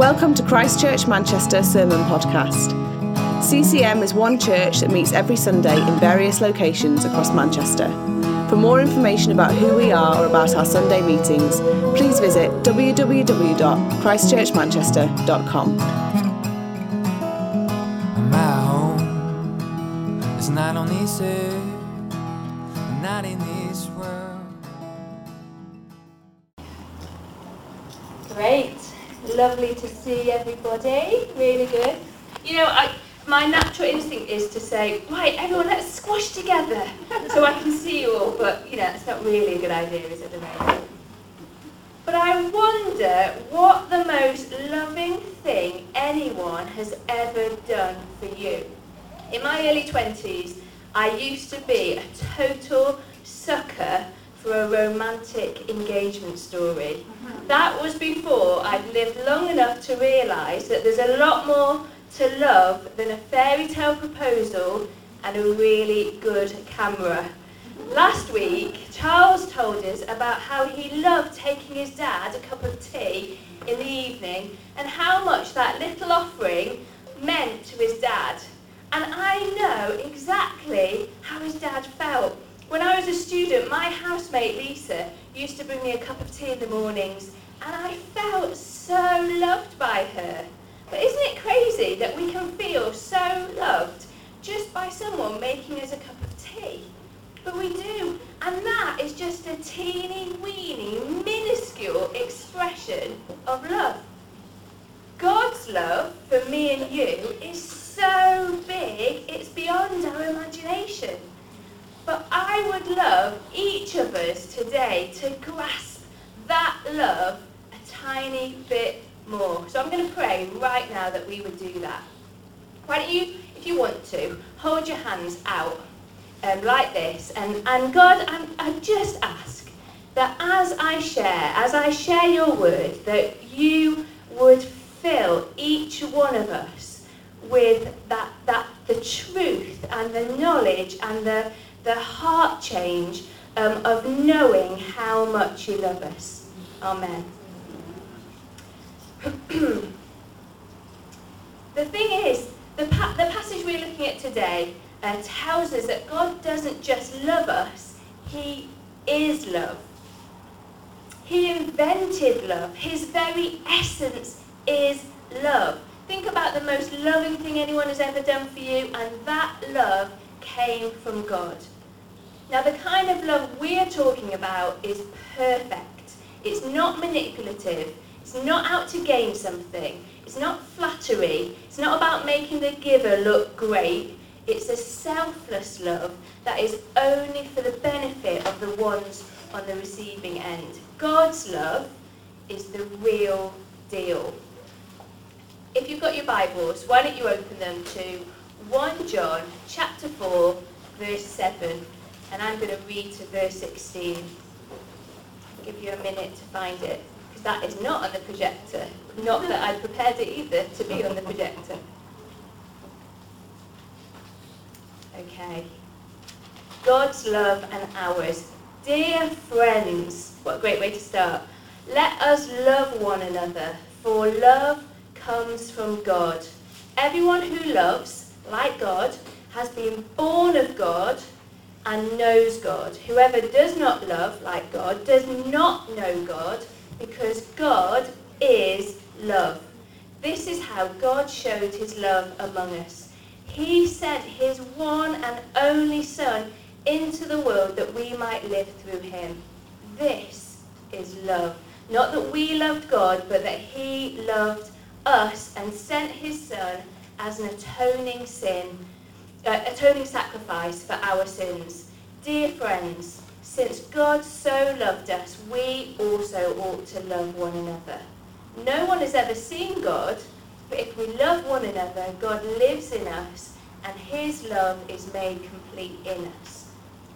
Welcome to Christchurch Manchester Sermon Podcast. CCM is one church that meets every Sunday in various locations across Manchester. For more information about who we are or about our Sunday meetings, please visit www.christchurchmanchester.com. My home is not on this earth, not in Lovely to see everybody. Really good. You know, I, my natural instinct is to say, right, everyone, let's squash together so I can see you all. But, you know, it's not really a good idea, is it, the moment? But I wonder what the most loving thing anyone has ever done for you. In my early 20s, I used to be a total sucker for a romantic engagement story. Mm-hmm. That was before I'd lived long enough to realise that there's a lot more to love than a fairy tale proposal and a really good camera. Mm-hmm. Last week, Charles told us about how he loved taking his dad a cup of tea in the evening and how much that little offering meant to his dad. And I know exactly how his dad felt. When I was a student, my housemate Lisa used to bring me a cup of tea in the mornings, and I felt so loved by her. But isn't it crazy that we can feel so loved just by someone making us a cup of tea? But we do. And that is just a teeny weeny, minuscule expression of love. God's love for me and you is so big, it's beyond our imagination. But I would love each of us today to grasp that love a tiny bit more. So I'm going to pray right now that we would do that. Why don't you, if you want to, hold your hands out um, like this. And, and God, I'm, I just ask that as I share, as I share your word, that you would fill each one of us with that, that the truth and the knowledge and the, the heart change um, of knowing how much you love us. Amen. the thing is, the, pa- the passage we're looking at today uh, tells us that God doesn't just love us, He is love. He invented love. His very essence is love. Think about the most loving thing anyone has ever done for you, and that love came from God. Now, the kind of love we're talking about is perfect. It's not manipulative. It's not out to gain something. It's not flattery. It's not about making the giver look great. It's a selfless love that is only for the benefit of the ones on the receiving end. God's love is the real deal. If you've got your Bibles, why don't you open them to 1 John chapter 4, verse 7, and I'm going to read to verse 16. I'll give you a minute to find it, because that is not on the projector. Not that I prepared it either to be on the projector. Okay. God's love and ours. Dear friends, what a great way to start. Let us love one another, for love comes from God. Everyone who loves, like God, has been born of God and knows God. Whoever does not love like God does not know God, because God is love. This is how God showed his love among us. He sent his one and only Son into the world that we might live through him. This is love. Not that we loved God, but that he loved us and sent his Son as an atoning sin, uh, atoning sacrifice for our sins. Dear friends, since God so loved us, we also ought to love one another. No one has ever seen God, but if we love one another, God lives in us, and his love is made complete in us.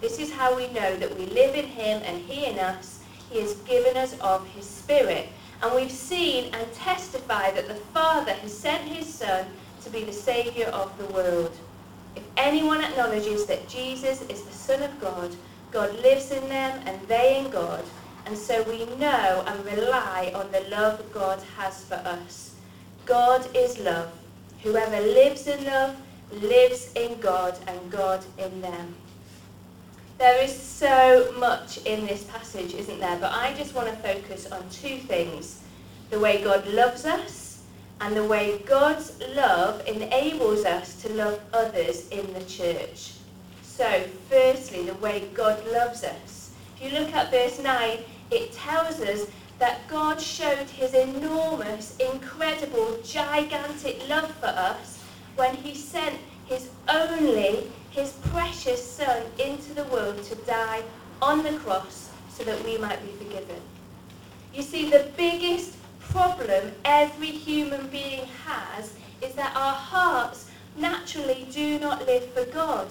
This is how we know that we live in him and he in us. He has given us of his Spirit. And we've seen and testified that the Father has sent his Son to be the Saviour of the world. If anyone acknowledges that Jesus is the Son of God, God lives in them and they in God. And so we know and rely on the love God has for us. God is love. Whoever lives in love lives in God and God in them. There is so much in this passage, isn't there? But I just want to focus on two things the way God loves us and the way God's love enables us to love others in the church. So, firstly, the way God loves us. If you look at verse 9, it tells us that God showed his enormous, incredible, gigantic love for us when he sent his only, his precious Son into the world to die on the cross so that we might be forgiven. You see, the biggest problem every human being has is that our hearts naturally do not live for God.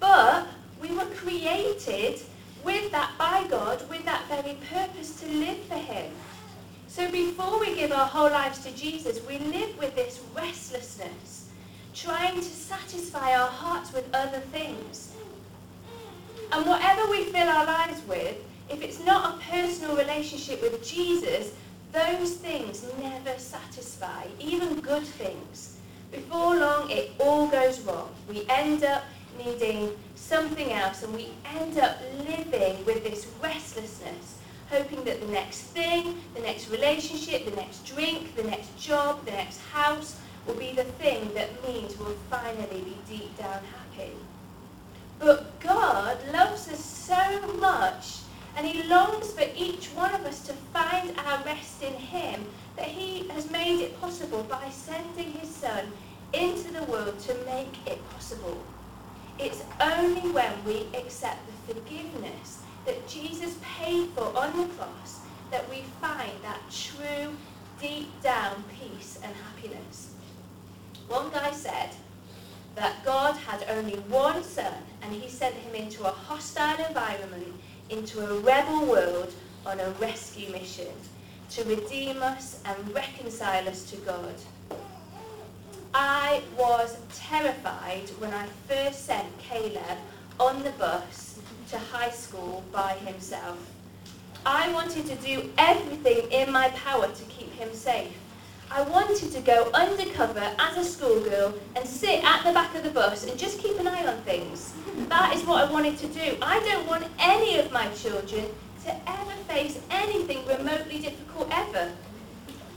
But we were created with that by God, with that very purpose to live for Him. So before we give our whole lives to Jesus, we live with this restlessness, trying to satisfy our hearts with other things. And whatever we fill our lives with, if it's not a personal relationship with Jesus, those things never satisfy, even good things. Before long, it all goes wrong. We end up needing something else and we end up living with this restlessness, hoping that the next thing, the next relationship, the next drink, the next job, the next house will be the thing that means we'll finally be deep down happy. But God loves us so much and he longs for each one of us to find our rest in him that he has made it possible by sending his son into the world to make it possible. It's only when we accept the forgiveness that Jesus paid for on the cross that we find that true, deep down peace and happiness. One guy said that God had only one son and he sent him into a hostile environment, into a rebel world on a rescue mission to redeem us and reconcile us to God. I was terrified when I first sent Caleb on the bus to high school by himself. I wanted to do everything in my power to keep him safe. I wanted to go undercover as a schoolgirl and sit at the back of the bus and just keep an eye on things. That is what I wanted to do. I don't want any of my children to ever face anything remotely difficult ever.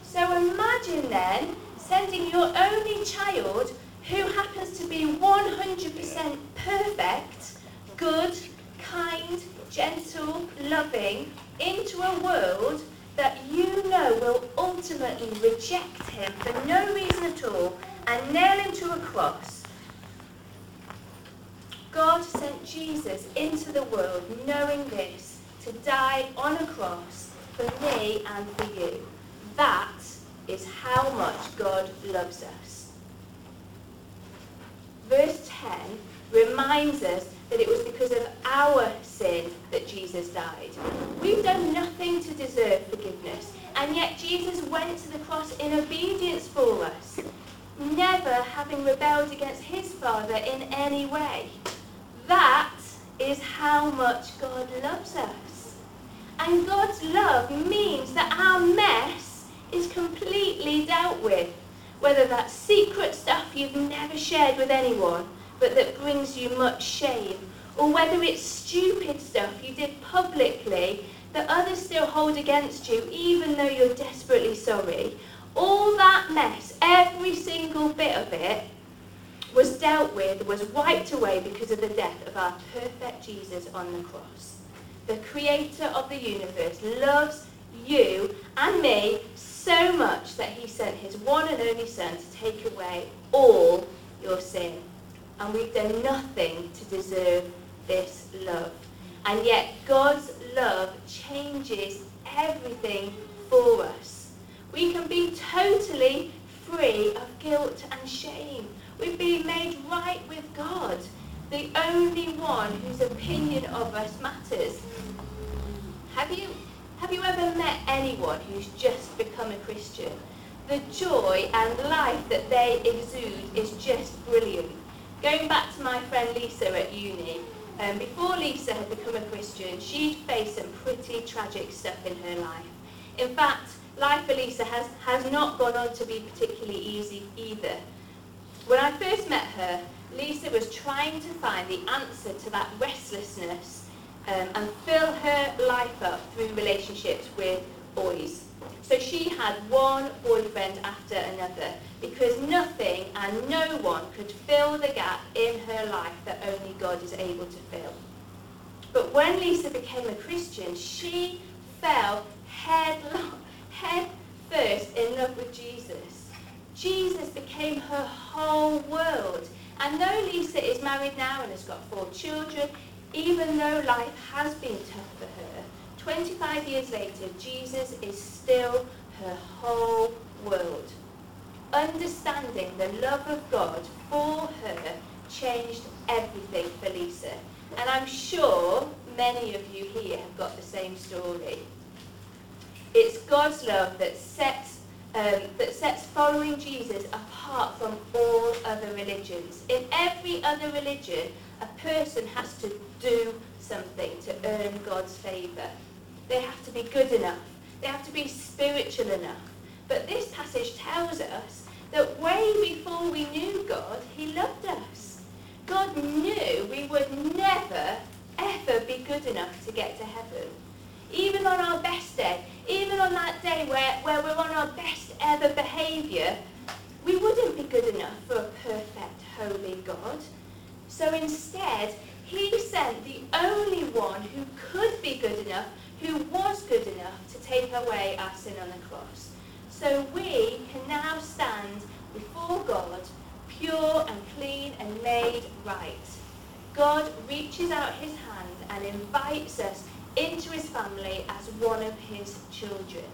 So imagine then sending your only child who happens to be 100% perfect, good, kind, gentle, loving, into a world that you know will ultimately reject him for no reason at all and nail him to a cross. God sent Jesus into the world knowing this to die on a cross for me and for you. That is how much God loves us. Verse 10 reminds us that it was because of our sin that Jesus died. We've done nothing to deserve forgiveness, and yet Jesus went to the cross in obedience for us, never having rebelled against his Father in any way. That is how much God loves us. And God's love means that our mess is completely dealt with. Whether that's secret stuff you've never shared with anyone, but that brings you much shame, or whether it's stupid stuff you did publicly that others still hold against you even though you're desperately sorry, all that mess, every single bit of it, was dealt with, was wiped away because of the death of our perfect Jesus on the cross. The creator of the universe loves you and me so much that he sent his one and only son to take away all your sin. And we've done nothing to deserve this love. And yet God's love changes everything for us. We can be totally free of guilt and shame. We've been made right with God, the only one whose opinion of us matters. Have you, have you ever met anyone who's just become a Christian? The joy and life that they exude is just brilliant. Going back to my friend Lisa at uni, um, before Lisa had become a Christian, she'd faced some pretty tragic stuff in her life. In fact, life for Lisa has, has not gone on to be particularly easy either. When I first met her, Lisa was trying to find the answer to that restlessness um, and fill her life up through relationships with boys. So she had one boyfriend after another because nothing and no one could fill the gap in her life that only God is able to fill. But when Lisa became a Christian, she fell headlong, head first in love with Jesus. Jesus became her whole world. And though Lisa is married now and has got four children, even though life has been tough for her, 25 years later, Jesus is still her whole world. Understanding the love of God for her changed everything for Lisa. And I'm sure many of you here have got the same story. It's God's love that sets um, that sets following Jesus apart from all other religions. In every other religion, a person has to do something to earn God's favour. They have to be good enough. They have to be spiritual enough. But this passage tells us that way before we knew God, he loved us. God knew we would never, ever be good enough to get to heaven. Even on our best day, even on that day where, where we're on our best ever behaviour, we wouldn't be good enough for a perfect, holy God. So instead, he sent the only one who could be good enough, who was good enough to take away our sin on the cross. So we can now stand before God, pure and clean and made right. God reaches out his hand and invites us into his family as one of his children.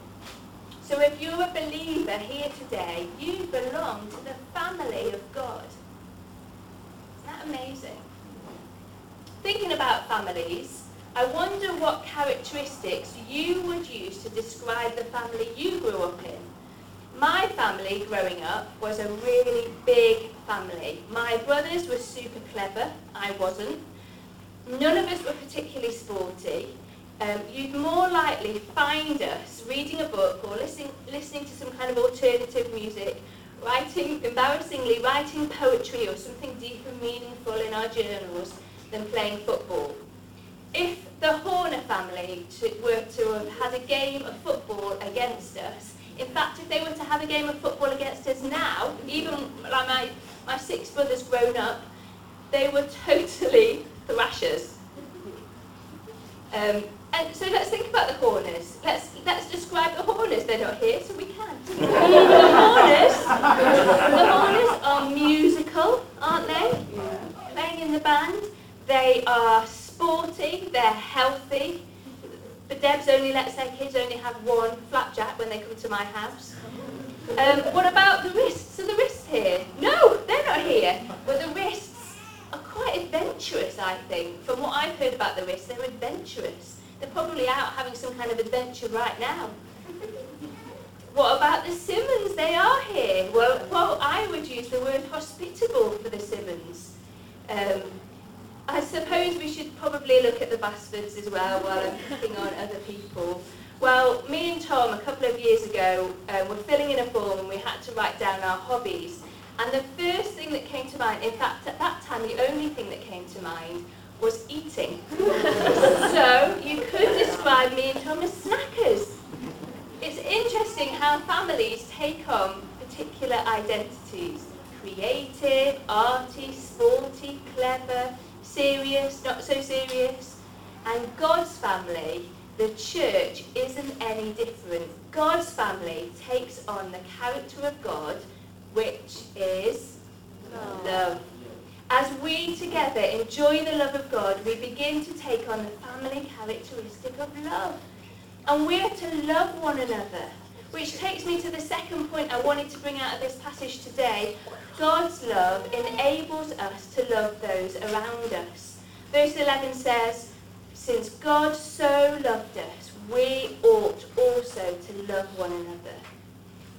So if you're a believer here today, you belong to the family of God. Isn't that amazing? Thinking about families, I wonder what characteristics you would use to describe the family you grew up in. My family growing up was a really big family. My brothers were super clever, I wasn't. None of us were particularly sporty um, you'd more likely find us reading a book or listening, listening to some kind of alternative music, writing, embarrassingly, writing poetry or something deep and meaningful in our journals than playing football. If the Horner family to, were to have had a game of football against us, in fact, if they were to have a game of football against us now, even like my, my six brothers grown up, they were totally thrashers. Um, and so let's think about the Horners. Let's let's describe the Horners. They're not here, so we can. the Horners, the Horners are musical, aren't they? Yeah. Playing in the band. They are sporty. They're healthy. The Debs only lets their kids only have one flapjack when they come to my house. Um, what about the wrists? Are the wrists here? No, they're not here. But the wrists are quite adventurous, I think. From what I've heard about the wrists, they're adventurous. They're probably out having some kind of adventure right now. What about the Simmons? They are here. Well, well, I would use the word hospitable for the Simmons. Um, I suppose we should probably look at the Basfords as well while I'm picking on other people. Well, me and Tom, a couple of years ago, um, were filling in a form and we had to write down our hobbies. And the first thing that came to mind, in fact, at that time, the only thing that came to mind was eating. so you could describe me and Tom as snackers. It's interesting how families take on particular identities. Creative, arty, sporty, clever, serious, not so serious. And God's family, the church, isn't any different. God's family takes on the character of God, which is love. love. As we together enjoy the love of God, we begin to take on the family characteristic of love. And we're to love one another. Which takes me to the second point I wanted to bring out of this passage today. God's love enables us to love those around us. Verse 11 says, Since God so loved us, we ought also to love one another.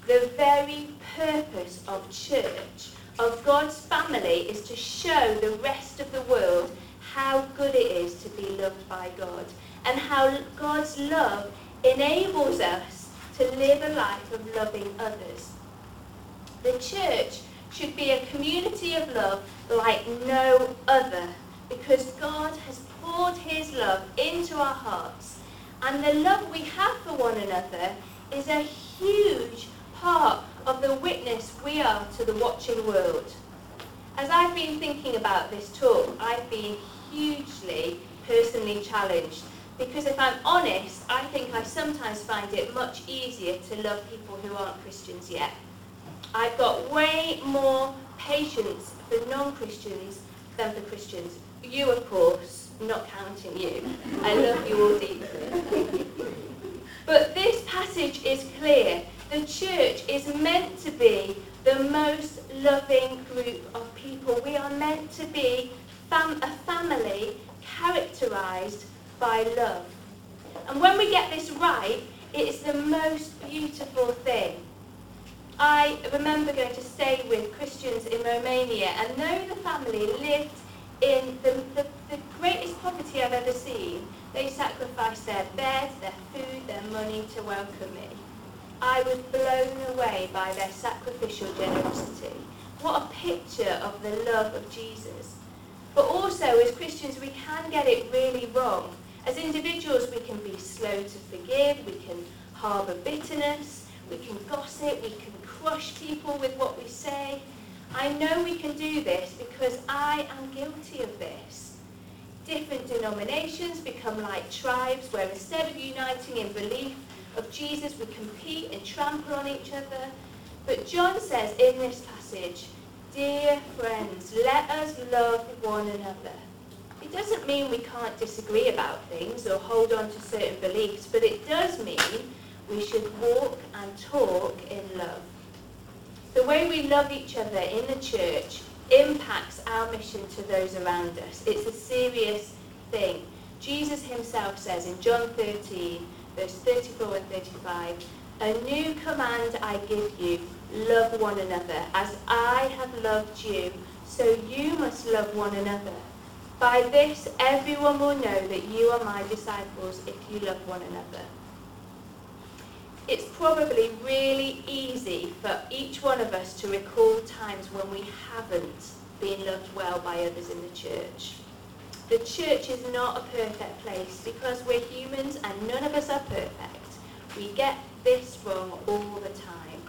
The very purpose of church of God's family is to show the rest of the world how good it is to be loved by God and how God's love enables us to live a life of loving others. The church should be a community of love like no other because God has poured his love into our hearts and the love we have for one another is a huge part of the witness we are to the watching world. As I've been thinking about this talk, I've been hugely personally challenged because if I'm honest, I think I sometimes find it much easier to love people who aren't Christians yet. I've got way more patience for non-Christians than for Christians. You, of course, not counting you. I love you all deeply. But this passage is clear. The church is meant to be the most loving group of people. We are meant to be fam- a family characterized by love. And when we get this right, it is the most beautiful thing. I remember going to stay with Christians in Romania, and though the family lived in the, the, the greatest poverty I've ever seen, they sacrificed their bed, their food, their money to welcome me. I was blown away by their sacrificial generosity. What a picture of the love of Jesus. But also, as Christians, we can get it really wrong. As individuals, we can be slow to forgive, we can harbour bitterness, we can gossip, we can crush people with what we say. I know we can do this because I am guilty of this. Different denominations become like tribes where instead of uniting in belief of Jesus, we compete and trample on each other. But John says in this passage, Dear friends, let us love one another. It doesn't mean we can't disagree about things or hold on to certain beliefs, but it does mean we should walk and talk in love. The way we love each other in the church impacts our mission to those around us. It's a serious thing. Jesus himself says in John 13, verse 34 and 35, A new command I give you, love one another. As I have loved you, so you must love one another. By this everyone will know that you are my disciples if you love one another. It's probably really easy for each one of us to recall times when we haven't been loved well by others in the church. The church is not a perfect place because we're humans and none of us are perfect. We get this wrong all the time.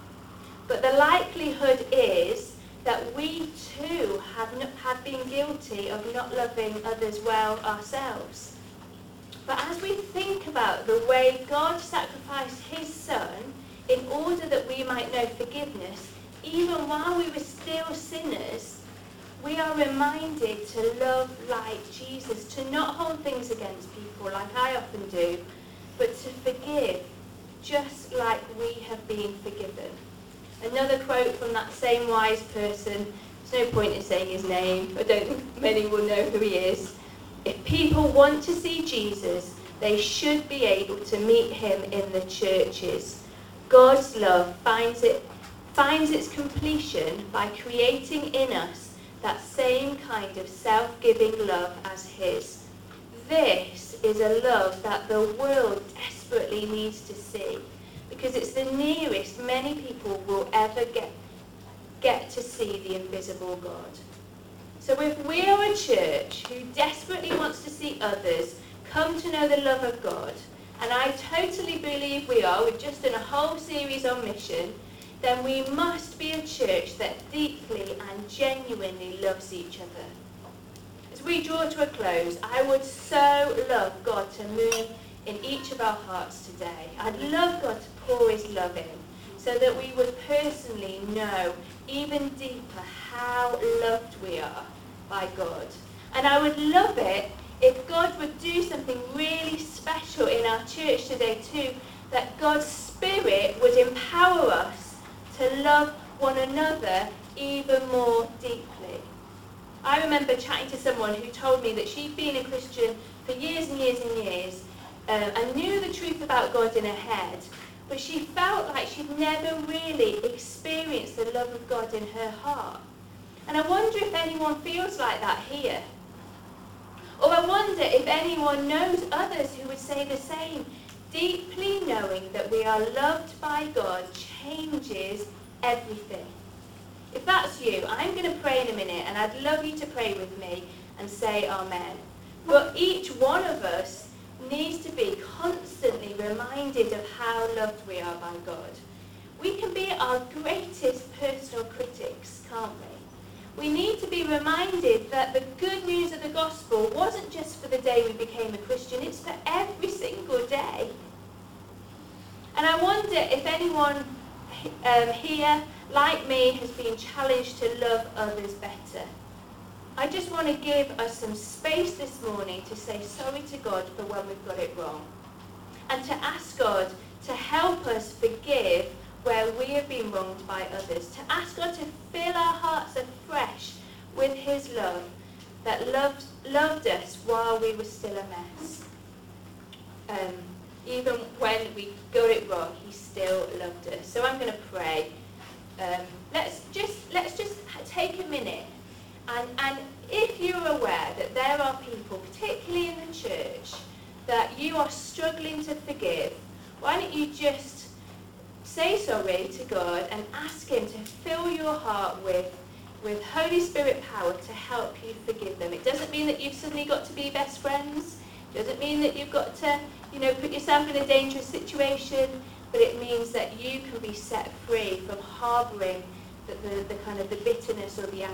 But the likelihood is that we too have, not, have been guilty of not loving others well ourselves. But as we think about the way God sacrificed his son in order that we might know forgiveness, even while we were still sinners, we are reminded to love like Jesus, to not hold things against people like I often do, but to forgive just like we have been forgiven. Another quote from that same wise person, there's no point in saying his name, I don't think many will know who he is. If people want to see Jesus, they should be able to meet him in the churches. God's love finds, it, finds its completion by creating in us that same kind of self-giving love as his. This is a love that the world desperately needs to see because it's the nearest many people will ever get, get to see the invisible God. So if we are a church who desperately wants to see others come to know the love of God, and I totally believe we are, we've just done a whole series on mission, then we must be a church that deeply and genuinely loves each other. As we draw to a close, I would so love God to move in each of our hearts today. I'd love God to pour his love in so that we would personally know even deeper how loved we are by God. And I would love it if God would do something really special in our church today too, that God's Spirit would empower us to love one another even more deeply. I remember chatting to someone who told me that she'd been a Christian for years and years and years um, and knew the truth about God in her head, but she felt like she'd never really experienced the love of God in her heart. And I wonder if anyone feels like that here. Or I wonder if anyone knows others who would say the same. deeply knowing that we are loved by God changes everything. If that's you, I'm going to pray in a minute and I'd love you to pray with me and say Amen. But each one of us needs to be constantly reminded of how loved we are by God. We can be our greatest personal critics, can't we? We need to be reminded that the good news of the gospel wasn't just for the day we became a Christian, it's for every single day. And I wonder if anyone um, here, like me, has been challenged to love others better. I just want to give us some space this morning to say sorry to God for when we've got it wrong. And to ask God to help us forgive where we have been wronged by others. To ask God to fill our hearts afresh with his love that loved, loved us while we were still a mess. Um, even when we got it wrong, he still loved us. So I'm going to pray. Um, let's just let's just take a minute, and and if you're aware that there are people, particularly in the church, that you are struggling to forgive, why don't you just say sorry to God and ask Him to fill your heart with with Holy Spirit power to help you forgive them. It doesn't mean that you've suddenly got to be best friends. It doesn't mean that you've got to you know, put yourself in a dangerous situation, but it means that you can be set free from harbouring the, the, the kind of the bitterness or the